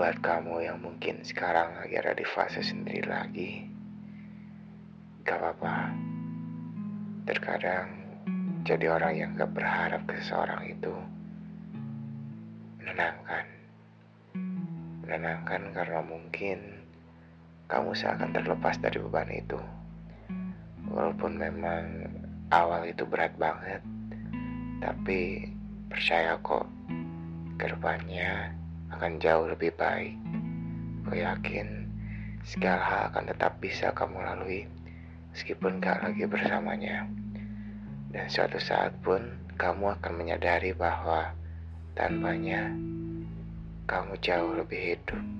buat kamu yang mungkin sekarang lagi ada di fase sendiri lagi, gak apa-apa. Terkadang jadi orang yang gak berharap ke seseorang itu menenangkan. Menenangkan karena mungkin kamu seakan terlepas dari beban itu. Walaupun memang awal itu berat banget, tapi percaya kok ke depannya akan jauh lebih baik. Gue yakin segala hal akan tetap bisa kamu lalui meskipun gak lagi bersamanya. Dan suatu saat pun kamu akan menyadari bahwa tanpanya kamu jauh lebih hidup.